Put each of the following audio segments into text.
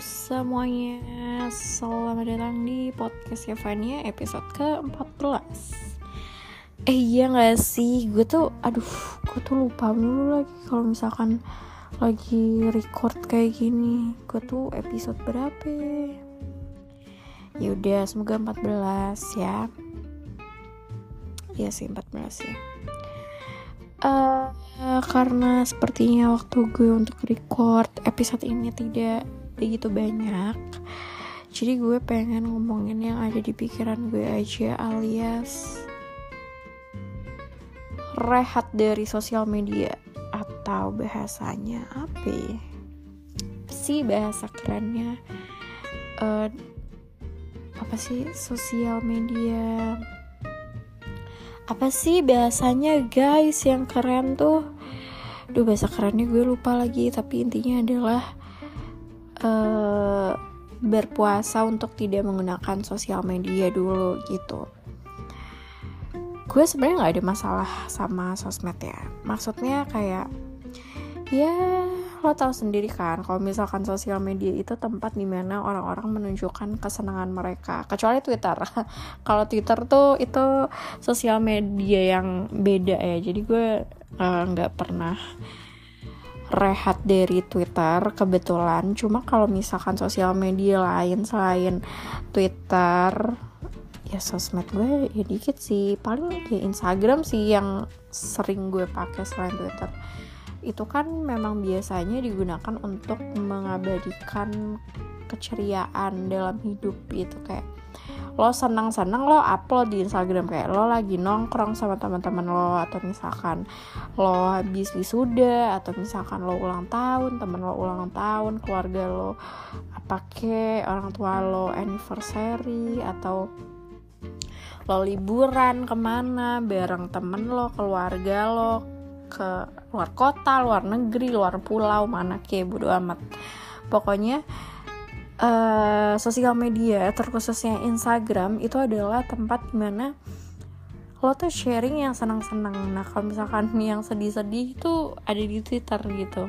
semuanya. Selamat datang di podcast Yevania episode ke-14. Eh iya gak sih? Gue tuh Aduh Gue tuh lupa mulu lagi Kalau misalkan Lagi record kayak gini. Gue tuh episode berapa Yaudah Semoga 14 ya. Iya sih 14 ya. Uh, karena sepertinya waktu gue untuk record episode ini tidak begitu banyak. Jadi gue pengen ngomongin yang ada di pikiran gue aja alias rehat dari sosial media atau bahasanya apa ya? sih bahasa kerennya? Uh, apa sih sosial media? Apa sih bahasanya guys yang keren tuh? Duh bahasa kerennya gue lupa lagi tapi intinya adalah uh, berpuasa untuk tidak menggunakan sosial media dulu gitu. Gue sebenarnya nggak ada masalah sama sosmed ya. Maksudnya kayak ya lo tahu sendiri kan kalau misalkan sosial media itu tempat di mana orang-orang menunjukkan kesenangan mereka. Kecuali Twitter. Kalau Twitter tuh itu sosial media yang beda ya. Jadi gue eh, nggak uh, pernah rehat dari Twitter kebetulan. Cuma kalau misalkan sosial media lain selain Twitter ya sosmed gue ya dikit sih. Paling ya Instagram sih yang sering gue pakai selain Twitter itu kan memang biasanya digunakan untuk mengabadikan keceriaan dalam hidup gitu kayak lo senang-senang lo upload di Instagram kayak lo lagi nongkrong sama teman-teman lo atau misalkan lo habis wisuda atau misalkan lo ulang tahun temen lo ulang tahun keluarga lo apa orang tua lo anniversary atau lo liburan ke mana bareng temen lo keluarga lo ke luar kota, luar negeri, luar pulau, mana ke bodo amat. Pokoknya uh, sosial media terkhususnya Instagram itu adalah tempat di mana lo tuh sharing yang senang-senang. Nah kalau misalkan yang sedih-sedih itu ada di Twitter gitu.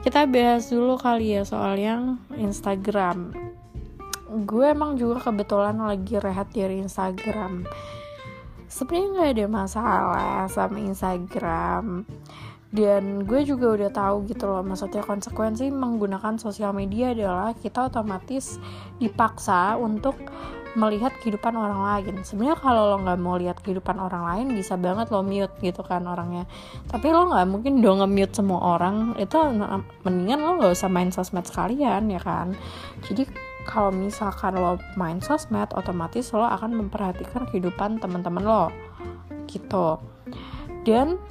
Kita bahas dulu kali ya soal yang Instagram. Gue emang juga kebetulan lagi rehat dari Instagram sebenarnya nggak ada masalah sama Instagram. Dan gue juga udah tahu gitu loh maksudnya konsekuensi menggunakan sosial media adalah kita otomatis dipaksa untuk melihat kehidupan orang lain. Sebenarnya kalau lo nggak mau lihat kehidupan orang lain bisa banget lo mute gitu kan orangnya. Tapi lo nggak mungkin dong nge-mute semua orang. Itu mendingan lo nggak usah main sosmed sekalian ya kan? Jadi kalau misalkan lo main sosmed otomatis lo akan memperhatikan kehidupan teman-teman lo. Gitu. Dan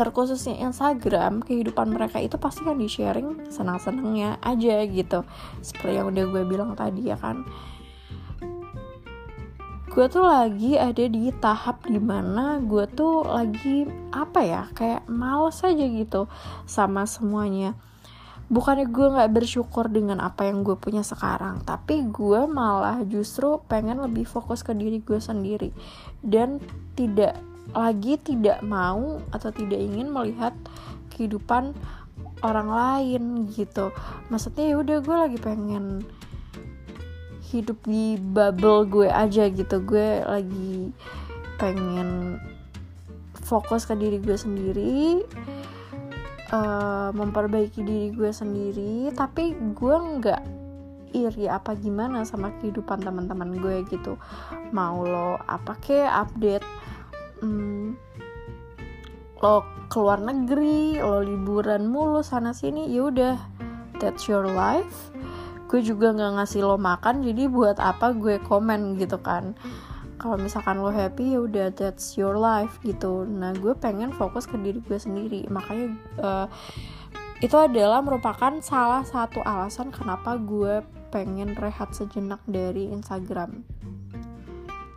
terkhususnya Instagram kehidupan mereka itu pasti kan di sharing senang-senangnya aja gitu. Seperti yang udah gue bilang tadi ya kan. Gue tuh lagi ada di tahap di mana gue tuh lagi apa ya kayak males aja gitu sama semuanya bukannya gue nggak bersyukur dengan apa yang gue punya sekarang tapi gue malah justru pengen lebih fokus ke diri gue sendiri. Dan tidak lagi tidak mau atau tidak ingin melihat kehidupan orang lain gitu. Maksudnya ya udah gue lagi pengen hidup di bubble gue aja gitu. Gue lagi pengen fokus ke diri gue sendiri uh, memperbaiki diri gue sendiri tapi gue nggak iri apa gimana sama kehidupan teman-teman gue gitu. Mau lo apa ke update hmm, lo keluar negeri lo liburan mulu sana sini ya udah that's your life. Gue juga nggak ngasih lo makan jadi buat apa gue komen gitu kan kalau misalkan lo happy ya udah that's your life gitu. Nah gue pengen fokus ke diri gue sendiri. Makanya uh, itu adalah merupakan salah satu alasan kenapa gue pengen rehat sejenak dari Instagram.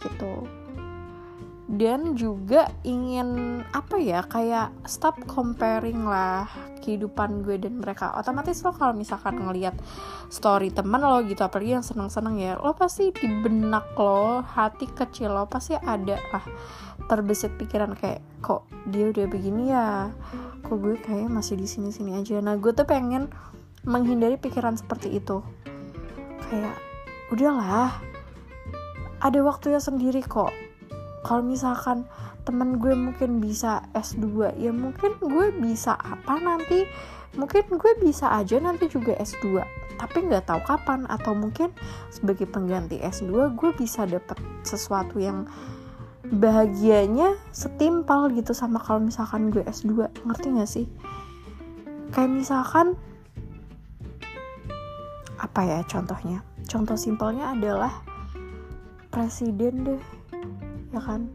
Gitu dan juga ingin apa ya kayak stop comparing lah kehidupan gue dan mereka. Otomatis lo kalau misalkan ngelihat story temen lo gitu apalagi yang seneng-seneng ya lo pasti di benak lo hati kecil lo pasti ada lah terbesit pikiran kayak kok dia udah begini ya? Kok gue kayak masih di sini-sini aja? Nah gue tuh pengen menghindari pikiran seperti itu. Kayak udahlah ada waktunya sendiri kok kalau misalkan temen gue mungkin bisa S2 ya mungkin gue bisa apa nanti? Mungkin gue bisa aja nanti juga S2 tapi nggak tahu kapan. Atau mungkin sebagai pengganti S2 gue bisa dapet sesuatu yang bahagianya setimpal gitu sama kalau misalkan gue S2 ngerti gak sih? Kayak misalkan apa ya contohnya? Contoh simpelnya adalah presiden deh ya kan?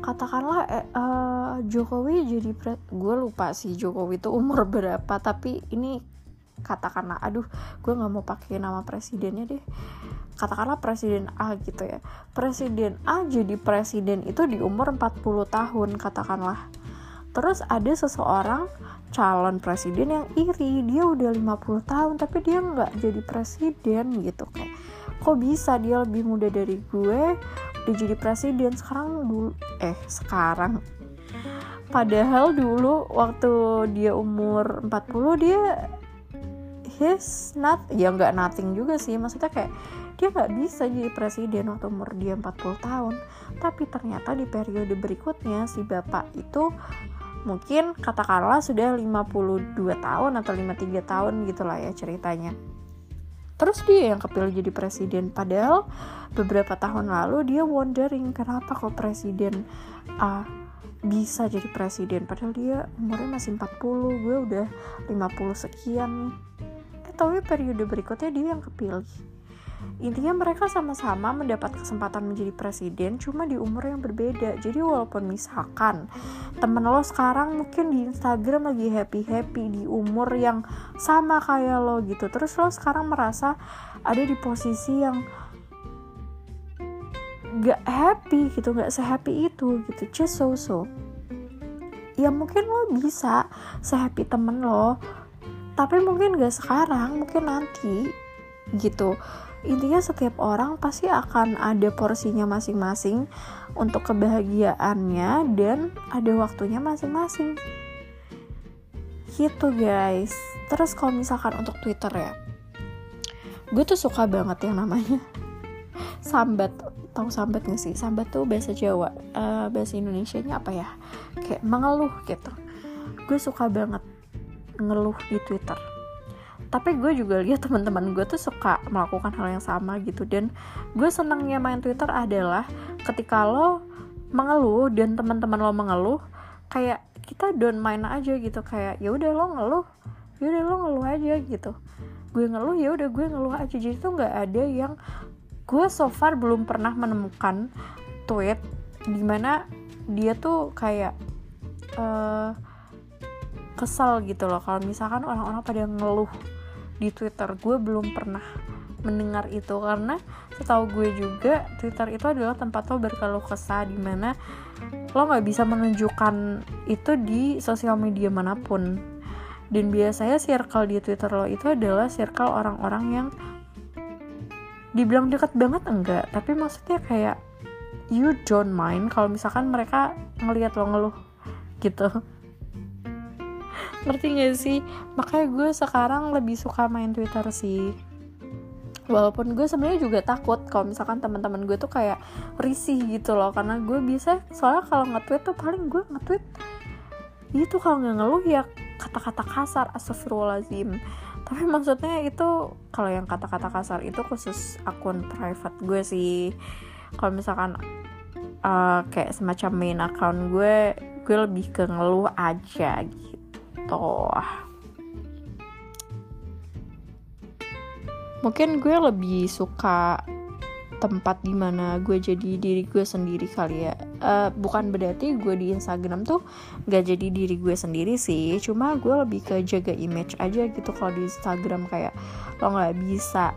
Katakanlah eh, uh, Jokowi jadi pre gue lupa sih Jokowi itu umur berapa tapi ini katakanlah aduh gue nggak mau pakai nama presidennya deh. Katakanlah presiden A gitu ya. Presiden A jadi presiden itu di umur 40 tahun katakanlah. Terus ada seseorang calon presiden yang iri dia udah 50 tahun tapi dia nggak jadi presiden gitu kayak. Kok bisa dia lebih muda dari gue udah jadi presiden sekarang dulu eh sekarang. Padahal dulu waktu dia umur 40 dia he's not ya nggak nothing juga sih. Maksudnya kayak dia nggak bisa jadi presiden waktu umur dia 40 tahun. Tapi ternyata di periode berikutnya si bapak itu mungkin katakanlah sudah 52 tahun atau 53 tahun gitulah ya ceritanya terus dia yang kepilih jadi presiden. Padahal beberapa tahun lalu dia wondering kenapa kok presiden A bisa jadi presiden. Padahal dia umurnya masih 40 gue udah 50 sekian. Eh tapi periode berikutnya dia yang kepilih Intinya mereka sama-sama mendapat kesempatan menjadi presiden cuma di umur yang berbeda. Jadi walaupun misalkan temen lo sekarang mungkin di Instagram lagi happy-happy di umur yang sama kayak lo gitu. Terus lo sekarang merasa ada di posisi yang gak happy gitu, gak sehappy itu gitu. Just so-so. Ya mungkin lo bisa sehappy temen lo, tapi mungkin gak sekarang, mungkin nanti gitu intinya setiap orang pasti akan ada porsinya masing-masing untuk kebahagiaannya dan ada waktunya masing-masing. Gitu guys. Terus kalau misalkan untuk twitter ya gue tuh suka banget yang namanya sambat. Tahu sambat gak sih? Sambat tuh bahasa jawa uh, bahasa indonesia nya apa ya? Kayak mengeluh gitu. Gue suka banget ngeluh di twitter tapi gue juga lihat teman-teman gue tuh suka melakukan hal yang sama gitu. Dan gue senangnya main Twitter adalah ketika lo mengeluh dan teman-teman lo mengeluh kayak kita don't main aja gitu. Kayak ya udah lo ngeluh ya udah lo ngeluh aja gitu. Gue ngeluh ya udah gue ngeluh aja. Jadi tuh nggak ada yang gue so far belum pernah menemukan tweet di mana dia tuh kayak uh, kesal gitu loh. Kalau misalkan orang-orang pada ngeluh di Twitter. Gue belum pernah mendengar itu karena setahu gue juga Twitter itu adalah tempat lo berkeluh kesah di mana lo nggak bisa menunjukkan itu di sosial media mana pun. Dan biasanya circle di Twitter lo itu adalah circle orang-orang yang dibilang dekat banget enggak tapi maksudnya kayak you don't mind kalau misalkan mereka ngelihat lo ngeluh gitu ngerti gak sih? Makanya gue sekarang lebih suka main twitter sih. Walaupun gue sebenarnya juga takut kalau misalkan teman-teman gue tuh kayak risih gitu loh. Karena gue bisa soalnya kalau nge-tweet tuh paling gue nge-tweet itu kalau nggak ngeluh ya kata-kata kasar astagfirullahaladzim. Tapi maksudnya itu kalau yang kata-kata kasar itu khusus akun private gue sih. Kalau misalkan uh, kayak semacam main account gue gue lebih ke ngeluh aja gitu gitu mungkin gue lebih suka tempat di mana gue jadi diri gue sendiri kali ya. Uh, bukan berarti gue di Instagram tuh gak jadi diri gue sendiri sih. Cuma gue lebih ke jaga image aja gitu kalau di Instagram kayak lo nggak bisa.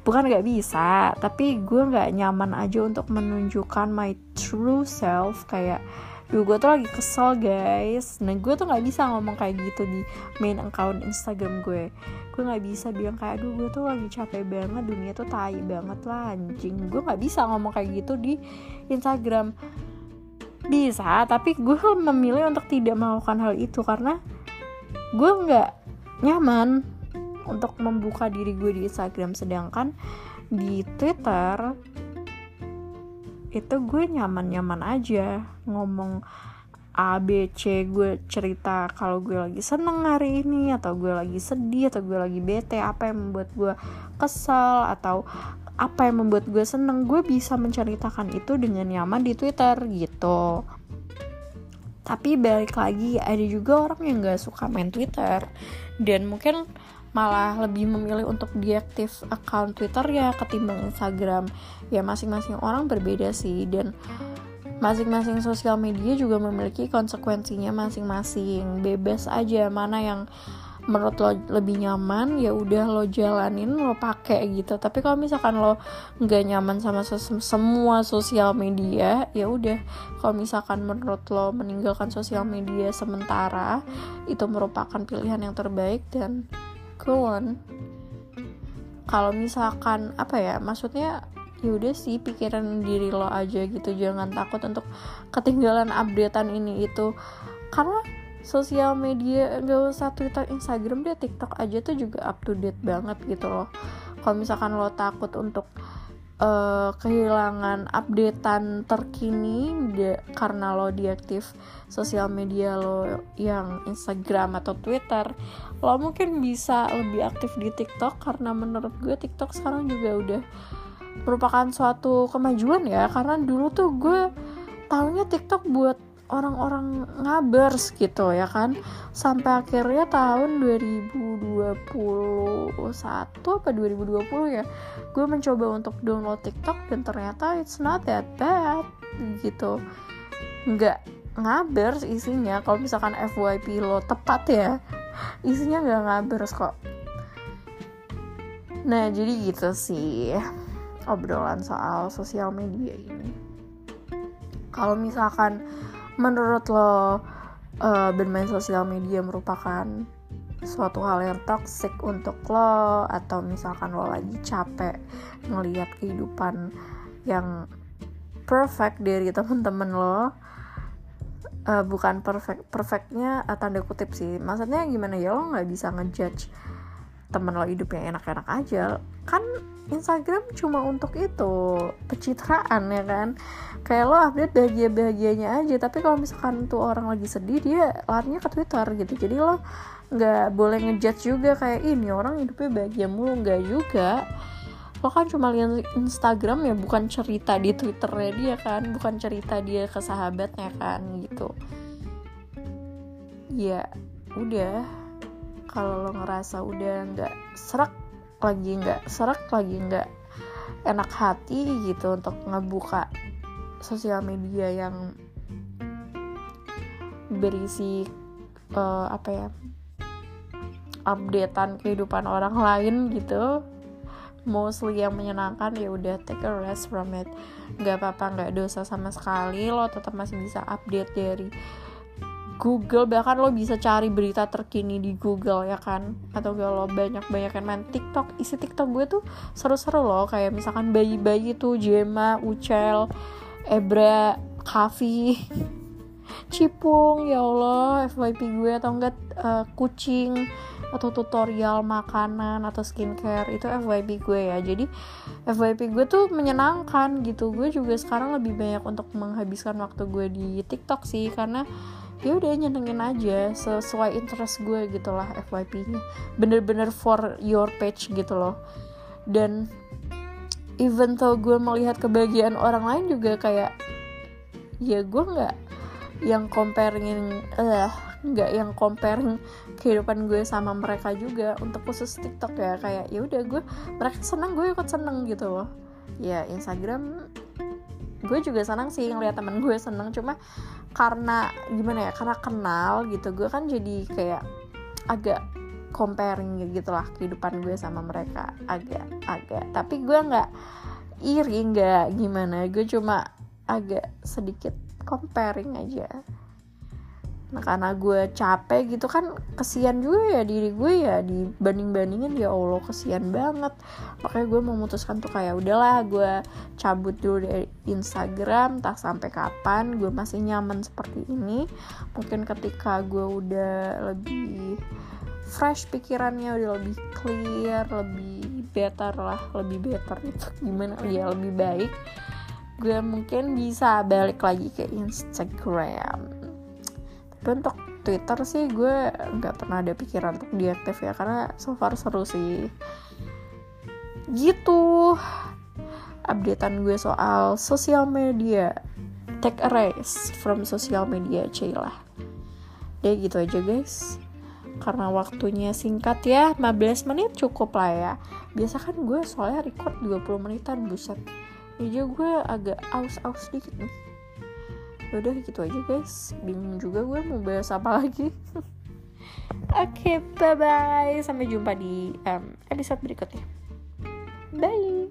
Bukan nggak bisa tapi gue nggak nyaman aja untuk menunjukkan my true self kayak Duh gue tuh lagi kesel guys. Nah gue tuh gak bisa ngomong kayak gitu di main account Instagram gue. Gue gak bisa bilang kayak aduh gue tuh lagi capek banget Dunia tuh tai banget lah anjing. Gue gak bisa ngomong kayak gitu di Instagram. Bisa tapi gue memilih untuk tidak melakukan hal itu Karena gue gak nyaman untuk membuka diri gue di Instagram. Sedangkan di Twitter itu gue nyaman-nyaman aja. Ngomong A B C gue cerita kalau gue lagi seneng hari ini atau gue lagi sedih atau gue lagi bete apa yang membuat gue kesal atau apa yang membuat gue seneng gue bisa menceritakan itu dengan nyaman di Twitter gitu. Tapi balik lagi ada juga orang yang gak suka main Twitter. Dan mungkin malah lebih memilih untuk diaktif account Twitter ya ketimbang Instagram. Ya masing-masing orang berbeda sih dan masing-masing sosial media juga memiliki konsekuensinya masing-masing. Bebas aja mana yang menurut lo lebih nyaman ya udah lo jalanin lo pakai gitu. Tapi kalau misalkan lo nggak nyaman sama semua sosial media ya udah. Kalau misalkan menurut lo meninggalkan sosial media sementara itu merupakan pilihan yang terbaik dan go on kalau misalkan apa ya maksudnya ya udah sih pikiran diri lo aja gitu. Jangan takut untuk ketinggalan updatean ini itu. Karena sosial media gak usah Twitter Instagram deh TikTok aja tuh juga up to date banget gitu loh. Kalau misalkan lo takut untuk uh, kehilangan updatean terkini de, karena lo diaktif sosial media lo yang Instagram atau Twitter lo mungkin bisa lebih aktif di TikTok karena menurut gue TikTok sekarang juga udah merupakan suatu kemajuan ya. Karena dulu tuh gue tahunya TikTok buat orang-orang ngabers gitu ya kan? Sampai akhirnya tahun 2021 apa 2020 ya gue mencoba untuk download TikTok dan ternyata it's not that bad gitu. Nggak ngabers isinya. Kalau misalkan FYP lo tepat ya isinya nggak ngabers kok. Nah jadi gitu sih obrolan soal sosial media ini. Kalau misalkan menurut lo uh, bermain sosial media merupakan suatu hal yang toxic untuk lo? Atau misalkan lo lagi capek ngelihat kehidupan yang perfect dari temen-temen lo? Uh, bukan perfect perfectnya uh, tanda kutip sih. Maksudnya gimana ya? Lo nggak bisa ngejudge temen lo hidupnya enak-enak aja kan Instagram cuma untuk itu pencitraan ya kan? Kayak lo update bahagia bahagianya aja tapi kalau misalkan tuh orang lagi sedih dia larinya ke Twitter gitu. Jadi lo nggak boleh ngejudge juga kayak ini orang hidupnya bahagia mulu. Nggak juga. Lo kan cuma lihat Instagram ya bukan cerita di Twitternya dia kan bukan cerita dia ke sahabatnya kan gitu. Ya udah kalau lo ngerasa udah nggak serak lagi nggak serak lagi nggak enak hati gitu untuk ngebuka sosial media yang berisi uh, apa ya updatean kehidupan orang lain gitu mostly yang menyenangkan ya udah take a rest from it. Nggak apa-apa nggak dosa sama sekali lo tetap masih bisa update dari Google bahkan lo bisa cari berita terkini di Google ya kan? Atau kalau banyak banyak yang main TikTok. Isi TikTok gue tuh seru-seru loh kayak misalkan bayi-bayi tuh Jema, Ucel, Ebra, Kavi, Cipung ya Allah FYP gue atau enggak uh, kucing atau tutorial makanan atau skincare itu FYP gue ya. Jadi FYP gue tuh menyenangkan gitu. Gue juga sekarang lebih banyak untuk menghabiskan waktu gue di TikTok sih karena ya udah nyenengin aja sesuai interest gue gitulah FYP-nya bener-bener for your page gitu loh. Dan even though gue melihat kebahagiaan orang lain juga kayak ya gue nggak yang comparing eh uh, nggak yang comparing kehidupan gue sama mereka juga untuk khusus TikTok ya. Kayak ya udah gue mereka senang gue ikut seneng gitu loh. Ya Instagram gue juga senang sih ngeliat temen gue seneng cuma karena gimana ya karena kenal gitu gue kan jadi kayak agak comparing gitu lah kehidupan gue sama mereka agak agak tapi gue nggak iri nggak gimana gue cuma agak sedikit comparing aja nah karena gue capek gitu kan kesian juga ya diri gue ya dibanding bandingin ya allah kesian banget. Makanya gue memutuskan tuh kayak udahlah gue cabut dulu dari Instagram tak sampai kapan gue masih nyaman seperti ini. Mungkin ketika gue udah lebih fresh pikirannya udah lebih clear lebih better lah lebih better itu gimana ya lebih baik gue mungkin bisa balik lagi ke Instagram tapi untuk Twitter sih gue nggak pernah ada pikiran untuk diaktif ya karena so far seru sih. Gitu. Updatean gue soal sosial media. Take a race from social media lah. Deh gitu aja guys. Karena waktunya singkat ya 15 menit cukup lah ya. Biasa kan gue soalnya record 20 menitan buset. Aja gue agak aus-aus dikit nih Ya udah gitu aja guys. Bingung juga gue mau bahas apa lagi. Oke okay, bye bye sampai jumpa di um, episode berikutnya. Bye.